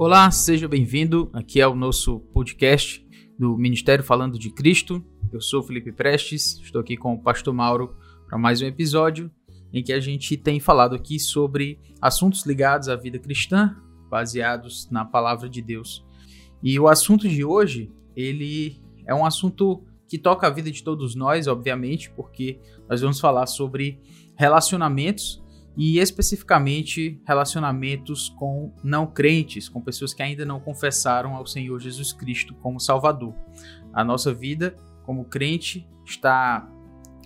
Olá, seja bem-vindo. Aqui é o nosso podcast do Ministério Falando de Cristo. Eu sou Felipe Prestes, estou aqui com o Pastor Mauro para mais um episódio em que a gente tem falado aqui sobre assuntos ligados à vida cristã, baseados na palavra de Deus. E o assunto de hoje, ele é um assunto que toca a vida de todos nós, obviamente, porque nós vamos falar sobre relacionamentos e especificamente relacionamentos com não crentes, com pessoas que ainda não confessaram ao Senhor Jesus Cristo como Salvador. A nossa vida como crente está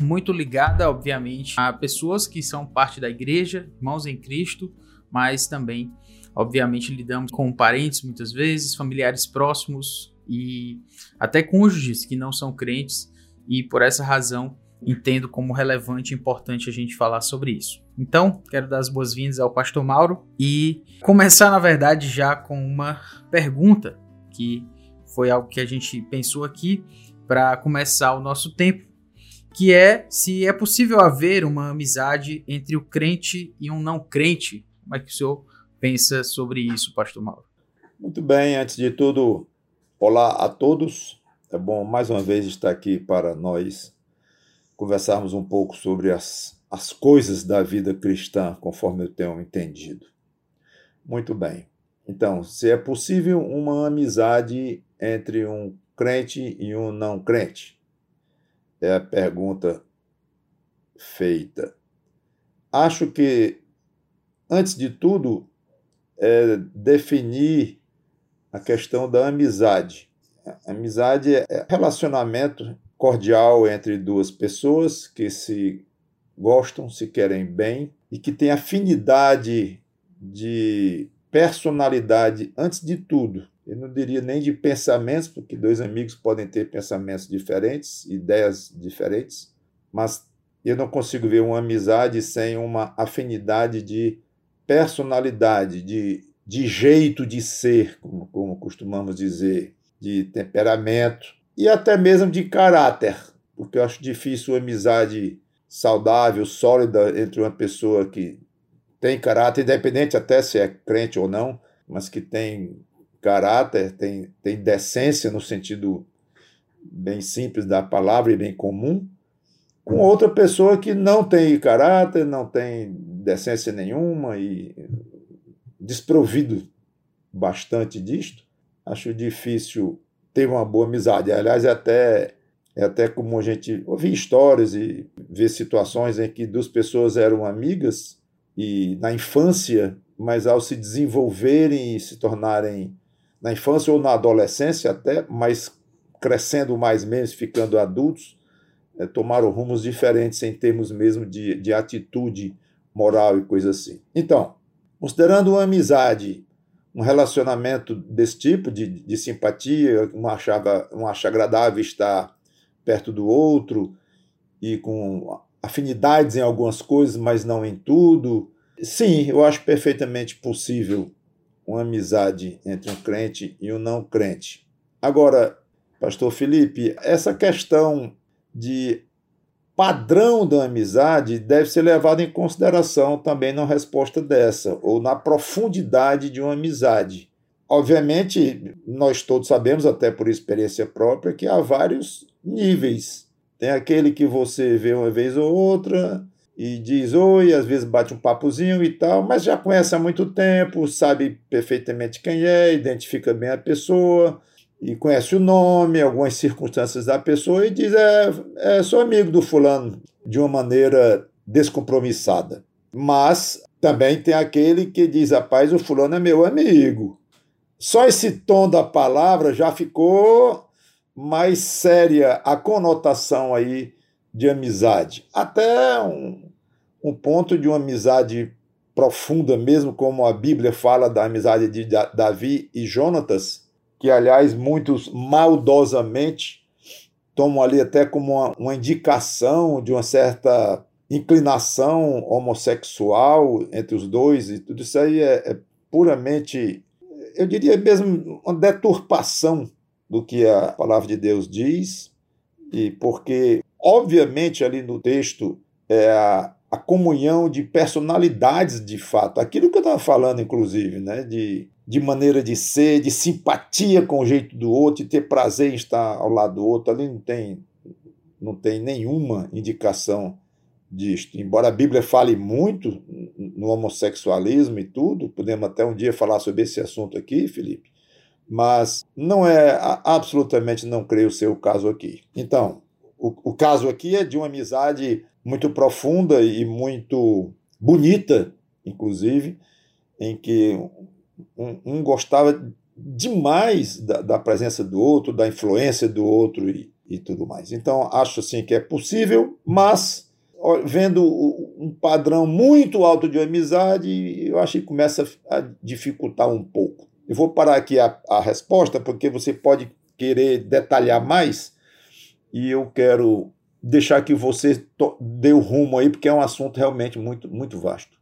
muito ligada, obviamente, a pessoas que são parte da igreja, irmãos em Cristo, mas também, obviamente, lidamos com parentes muitas vezes, familiares próximos e até cônjuges que não são crentes, e por essa razão entendo como relevante e importante a gente falar sobre isso. Então, quero dar as boas-vindas ao Pastor Mauro e começar, na verdade, já com uma pergunta que foi algo que a gente pensou aqui para começar o nosso tempo, que é se é possível haver uma amizade entre o crente e um não crente. Como é que o senhor pensa sobre isso, Pastor Mauro? Muito bem, antes de tudo, olá a todos. É bom mais uma vez estar aqui para nós conversarmos um pouco sobre as, as coisas da vida cristã, conforme eu tenho entendido. Muito bem. Então, se é possível uma amizade entre um crente e um não crente? É a pergunta feita. Acho que, antes de tudo, é definir a questão da amizade. Amizade é relacionamento cordial entre duas pessoas que se gostam, se querem bem e que têm afinidade de personalidade antes de tudo. Eu não diria nem de pensamentos, porque dois amigos podem ter pensamentos diferentes, ideias diferentes, mas eu não consigo ver uma amizade sem uma afinidade de personalidade, de, de jeito de ser, como, como costumamos dizer, de temperamento, e até mesmo de caráter, porque eu acho difícil uma amizade saudável, sólida entre uma pessoa que tem caráter, independente até se é crente ou não, mas que tem caráter, tem, tem decência no sentido bem simples da palavra e bem comum, com outra pessoa que não tem caráter, não tem decência nenhuma e desprovido bastante disto. Acho difícil teve uma boa amizade. Aliás, é até, é até como a gente ouvir histórias e ver situações em que duas pessoas eram amigas e na infância, mas ao se desenvolverem e se tornarem na infância ou na adolescência até, mas crescendo mais menos, ficando adultos, é, tomaram rumos diferentes em termos mesmo de, de atitude moral e coisa assim. Então, considerando uma amizade um relacionamento desse tipo, de, de simpatia, um achava, um acha agradável estar perto do outro e com afinidades em algumas coisas, mas não em tudo. Sim, eu acho perfeitamente possível uma amizade entre um crente e um não crente. Agora, Pastor Felipe, essa questão de padrão da amizade deve ser levado em consideração também na resposta dessa, ou na profundidade de uma amizade. Obviamente, nós todos sabemos, até por experiência própria, que há vários níveis. Tem aquele que você vê uma vez ou outra e diz oi, às vezes bate um papozinho e tal, mas já conhece há muito tempo, sabe perfeitamente quem é, identifica bem a pessoa e conhece o nome, algumas circunstâncias da pessoa e diz: é, é sou amigo do fulano, de uma maneira descompromissada. Mas também tem aquele que diz: rapaz, o fulano é meu amigo. Só esse tom da palavra já ficou mais séria a conotação aí de amizade. Até um, um ponto de uma amizade profunda, mesmo como a Bíblia fala da amizade de Davi e Jonatas que, aliás, muitos maldosamente tomam ali até como uma, uma indicação de uma certa inclinação homossexual entre os dois, e tudo isso aí é, é puramente, eu diria mesmo, uma deturpação do que a palavra de Deus diz, e porque, obviamente, ali no texto é a, a comunhão de personalidades de fato, aquilo que eu estava falando, inclusive, né, de de maneira de ser, de simpatia com o jeito do outro, de ter prazer em estar ao lado do outro. Ali não tem, não tem nenhuma indicação disto. Embora a Bíblia fale muito no homossexualismo e tudo, podemos até um dia falar sobre esse assunto aqui, Felipe, mas não é absolutamente não creio ser o caso aqui. Então, o, o caso aqui é de uma amizade muito profunda e muito bonita, inclusive, em que um, um gostava demais da, da, presença do outro, da influência do outro e, e tudo mais. Então, acho assim que é possível, mas vendo um padrão muito alto de amizade, eu acho que começa a dificultar um pouco. Eu vou parar aqui a, a resposta, porque você pode querer detalhar mais, e eu quero deixar que você dê o rumo aí, porque é um assunto realmente muito, muito vasto.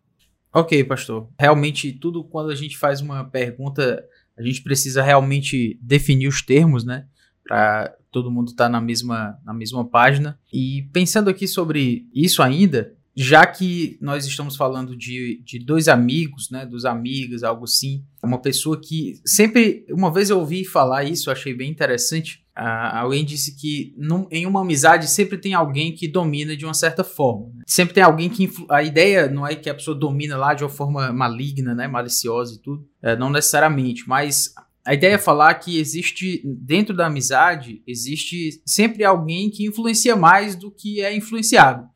Ok, pastor. Realmente, tudo quando a gente faz uma pergunta, a gente precisa realmente definir os termos, né? Para todo mundo estar tá na, mesma, na mesma página. E pensando aqui sobre isso ainda, já que nós estamos falando de, de dois amigos, né, dos amigas, algo assim, uma pessoa que sempre, uma vez eu ouvi falar isso, achei bem interessante. Uh, alguém disse que num, em uma amizade sempre tem alguém que domina de uma certa forma. Né? Sempre tem alguém que a ideia não é que a pessoa domina lá de uma forma maligna, né, maliciosa e tudo, uh, não necessariamente, mas a ideia é falar que existe dentro da amizade existe sempre alguém que influencia mais do que é influenciado.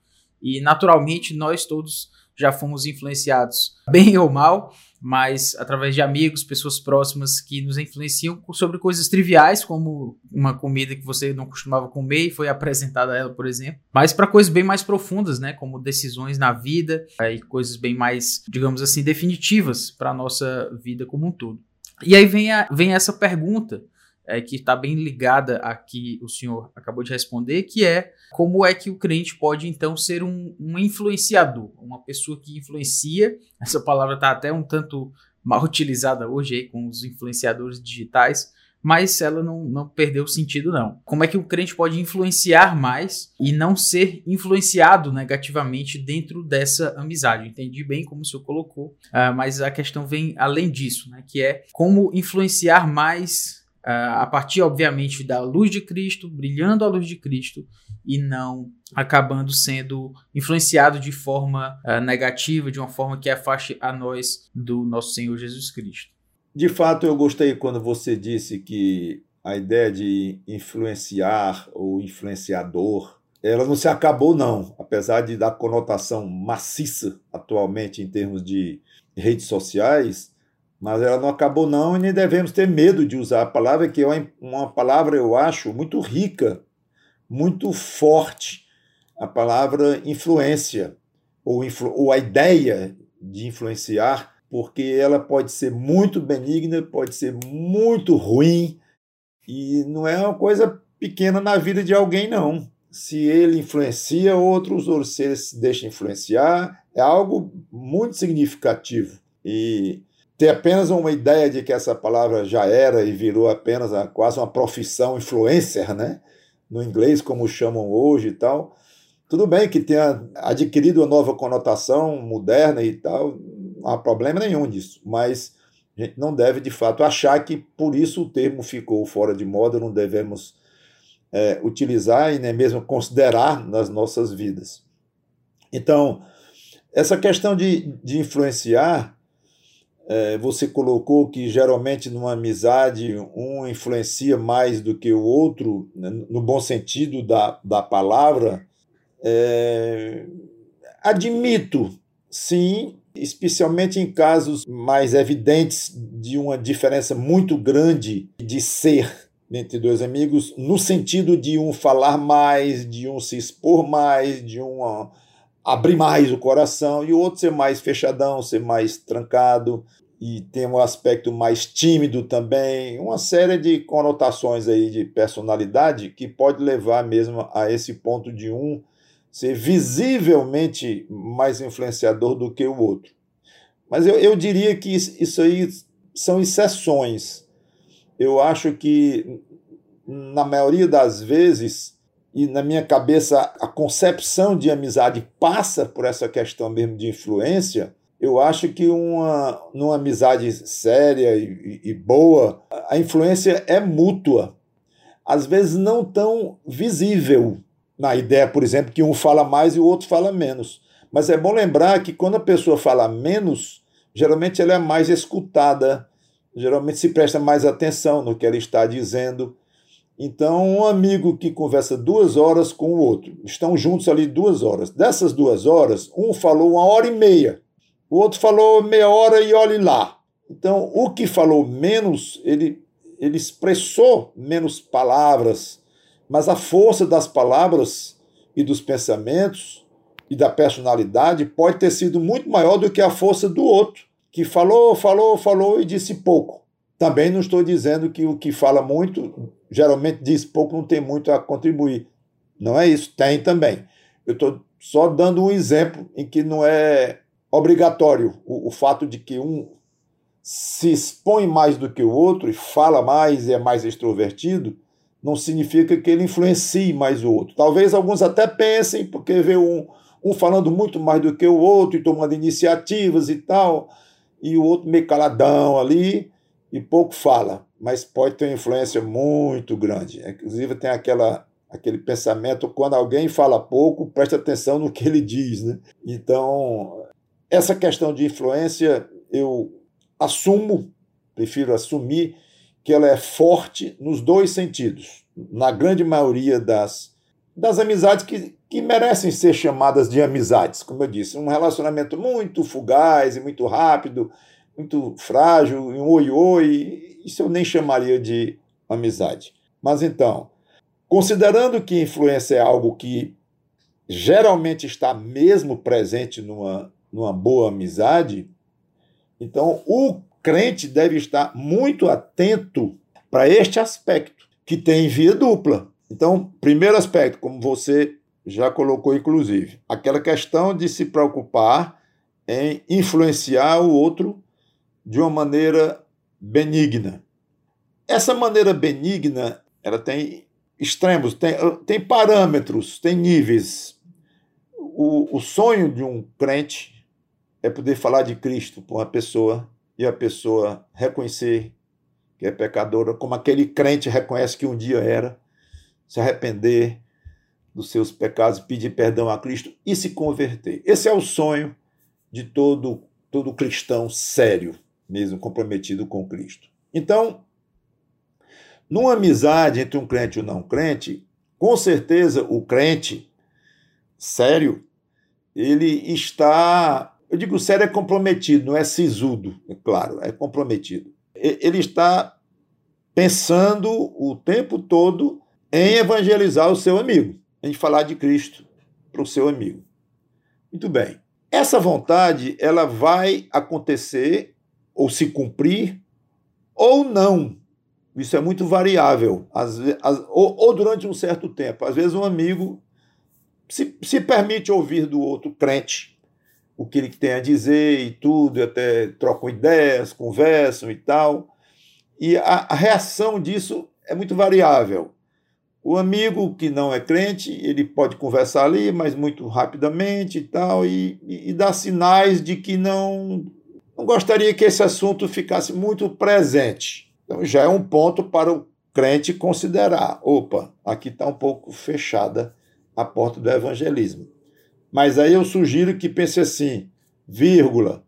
E naturalmente nós todos já fomos influenciados, bem ou mal, mas através de amigos, pessoas próximas que nos influenciam sobre coisas triviais, como uma comida que você não costumava comer e foi apresentada a ela, por exemplo, mas para coisas bem mais profundas, né, como decisões na vida e coisas bem mais, digamos assim, definitivas para a nossa vida como um todo. E aí vem, a, vem essa pergunta é, que está bem ligada a que o senhor acabou de responder, que é como é que o crente pode então ser um, um influenciador, uma pessoa que influencia. Essa palavra está até um tanto mal utilizada hoje aí com os influenciadores digitais, mas ela não, não perdeu o sentido, não. Como é que o crente pode influenciar mais e não ser influenciado negativamente dentro dessa amizade? Entendi bem como o senhor colocou, uh, mas a questão vem além disso, né? Que é como influenciar mais a partir, obviamente, da luz de Cristo, brilhando a luz de Cristo e não acabando sendo influenciado de forma uh, negativa, de uma forma que afaste a nós do nosso Senhor Jesus Cristo. De fato, eu gostei quando você disse que a ideia de influenciar ou influenciador, ela não se acabou não, apesar de dar conotação maciça atualmente em termos de redes sociais, mas ela não acabou não e nem devemos ter medo de usar a palavra, que é uma palavra, eu acho, muito rica, muito forte, a palavra influência, ou, influ, ou a ideia de influenciar, porque ela pode ser muito benigna, pode ser muito ruim, e não é uma coisa pequena na vida de alguém, não. Se ele influencia outros, ou se ele se deixa influenciar, é algo muito significativo. E ter apenas uma ideia de que essa palavra já era e virou apenas a, quase uma profissão influencer, né? No inglês, como chamam hoje e tal. Tudo bem que tenha adquirido uma nova conotação moderna e tal, não há problema nenhum disso, mas a gente não deve de fato achar que por isso o termo ficou fora de moda, não devemos é, utilizar e nem mesmo considerar nas nossas vidas. Então, essa questão de, de influenciar você colocou que geralmente numa amizade um influencia mais do que o outro, né, no bom sentido da, da palavra. É, admito, sim, especialmente em casos mais evidentes de uma diferença muito grande de ser entre dois amigos, no sentido de um falar mais, de um se expor mais, de um abrir mais o coração e o outro ser mais fechadão, ser mais trancado e tem um aspecto mais tímido também, uma série de conotações aí de personalidade que pode levar mesmo a esse ponto de um ser visivelmente mais influenciador do que o outro. Mas eu, eu diria que isso aí são exceções. Eu acho que, na maioria das vezes, e na minha cabeça a concepção de amizade passa por essa questão mesmo de influência, Eu acho que uma, numa amizade séria e, e boa, a influência é mútua. Às vezes não tão visível na ideia, por exemplo, que um fala mais e o outro fala menos. Mas é bom lembrar que quando a pessoa fala menos, geralmente ela é mais escutada, geralmente se presta mais atenção no que ela está dizendo. Então, um amigo que conversa duas horas com o outro, estão juntos ali duas horas. Dessas duas horas, um falou uma hora e meia, o outro falou meia hora e olhe lá. Então, o que falou menos, ele, ele expressou menos palavras, mas a força das palavras e dos pensamentos e da personalidade pode ter sido muito maior do que a força do outro, que falou, falou, falou e disse pouco. Também não estou dizendo que o que fala muito, geralmente diz pouco, não tem muito a contribuir. Não é isso, tem também. Eu estou só dando um exemplo em que não é obrigatório o, o fato de que um se expõe mais do que o outro e fala mais e é mais extrovertido, não significa que ele influencie mais o outro. Talvez alguns até pensem, porque vê um, um falando muito mais do que o outro e tomando iniciativas e tal, e o outro meio caladão ali, e pouco fala, mas pode ter uma influência muito grande. Inclusive, tem aquela, aquele pensamento: quando alguém fala pouco, preste atenção no que ele diz. Né? Então, essa questão de influência, eu assumo, prefiro assumir, que ela é forte nos dois sentidos. Na grande maioria das, das amizades que, que merecem ser chamadas de amizades, como eu disse, um relacionamento muito fugaz e muito rápido, muito frágil, um oi-oi, isso eu nem chamaria de amizade. Mas então, considerando que influência é algo que geralmente está mesmo presente numa, numa boa amizade, então o crente deve estar muito atento para este aspecto, que tem via dupla. Então, primeiro aspecto, como você já colocou, inclusive, aquela questão de se preocupar em influenciar o outro de uma maneira benigna. Essa maneira benigna, ela tem extremos, tem, tem parâmetros, tem níveis. O, o sonho de um crente é poder falar de Cristo para uma pessoa e a pessoa reconhecer que é pecadora, como aquele crente reconhece que um dia era, se arrepender dos seus pecados, pedir perdão a Cristo e se converter. Esse é o sonho de todo todo cristão sério mesmo comprometido com Cristo. Então, numa amizade entre um crente e um não crente, com certeza o crente sério, ele está, eu digo sério é comprometido, não é sisudo, é claro, é comprometido. Ele está pensando o tempo todo em evangelizar o seu amigo, em falar de Cristo para o seu amigo. Muito bem. Essa vontade, ela vai acontecer ou se cumprir, ou não. Isso é muito variável, às, ou, ou, durante um certo tempo. Às vezes, um amigo se, se permite ouvir do outro crente o que ele tem a dizer e tudo, até trocam ideias, conversam e tal. E a, a reação disso é muito variável. O amigo que não é crente, ele pode conversar ali, mas muito rapidamente e tal, e, e dá sinais de que não não gostaria que esse assunto ficasse muito presente. Então já é um ponto para o crente considerar: opa, aqui está um pouco fechada a porta do evangelismo. Mas aí eu sugiro que pense assim, vírgula,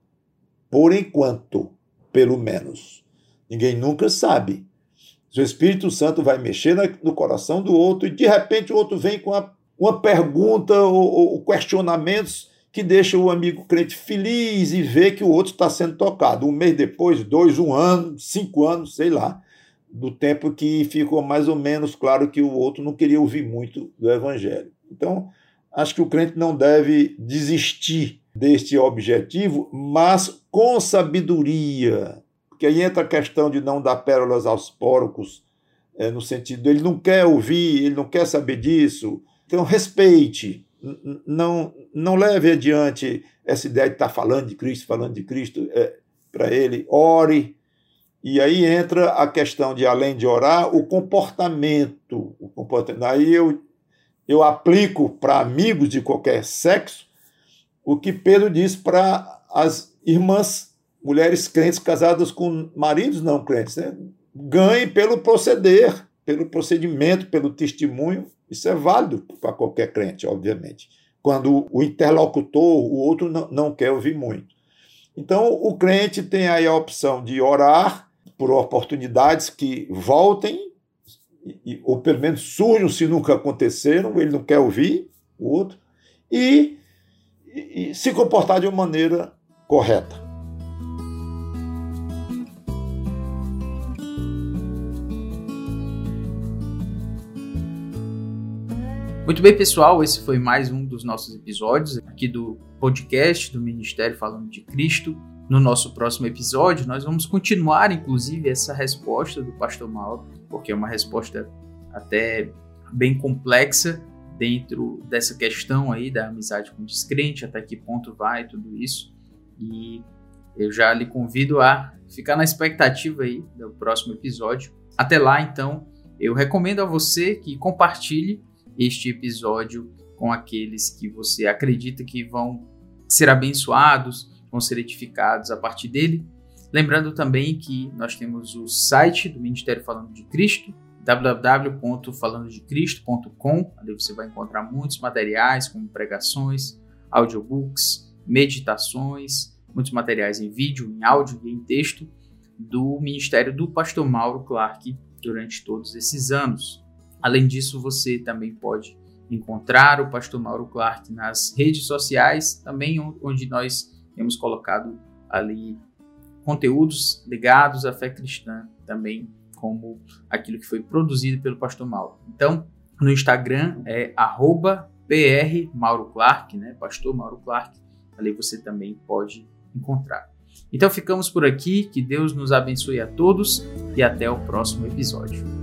por enquanto, pelo menos. Ninguém nunca sabe. O Espírito Santo vai mexer no coração do outro e de repente o outro vem com uma, pergunta ou questionamentos que deixa o amigo crente feliz e ver que o outro está sendo tocado. Um mês depois, dois, um ano, cinco anos, sei lá, do tempo que ficou mais ou menos claro que o outro não queria ouvir muito do Evangelho. Então, acho que o crente não deve desistir deste objetivo, mas com sabedoria. Porque aí entra a questão de não dar pérolas aos porcos, é, no sentido, ele não quer ouvir, ele não quer saber disso. Então, respeite, não, não leve adiante essa ideia de estar falando de Cristo, falando de Cristo é, para ele, ore. E aí entra a questão de, além de orar, o comportamento. O comportamento. Aí eu, eu aplico para amigos de qualquer sexo o que Pedro diz para as irmãs, mulheres crentes casadas com maridos não crentes, né? ganhem pelo proceder, pelo procedimento, pelo testemunho. Isso é válido para qualquer crente, obviamente. Quando o interlocutor, o outro, não, quer ouvir muito. Então, o crente tem aí a opção de orar por oportunidades que voltem, ou pelo menos surjam se nunca aconteceram, ele não quer ouvir o outro, e, e se comportar de uma maneira correta. Muito bem, pessoal, esse foi mais um dos nossos episódios aqui do podcast do Ministério Falando de Cristo. No nosso próximo episódio, nós vamos continuar, inclusive, essa resposta do pastor Mauro, porque é uma resposta até bem complexa dentro dessa questão aí da amizade com o descrente, até que ponto vai tudo isso. E eu já lhe convido a ficar na expectativa aí do próximo episódio. Até lá, então, eu recomendo a você que compartilhe este episódio com aqueles que você acredita que vão ser abençoados, vão ser edificados a partir dele. Lembrando também que nós temos o site do Ministério Falando de Cristo, www.falandodecristo.com. Ali você vai encontrar muitos materiais, como pregações, audiobooks, meditações, muitos materiais em vídeo, em áudio e em texto do Ministério do Pastor Mauro Clark durante todos esses anos. Além disso, você também pode encontrar o pastor Mauro Clark nas redes sociais, também onde nós temos colocado ali conteúdos ligados à fé cristã, também como aquilo que foi produzido pelo pastor Mauro. Então, no Instagram é @prmauroclark, né? Pastor Mauro Clark. Ali você também pode encontrar. Então ficamos por aqui, que Deus nos abençoe a todos e até o próximo episódio.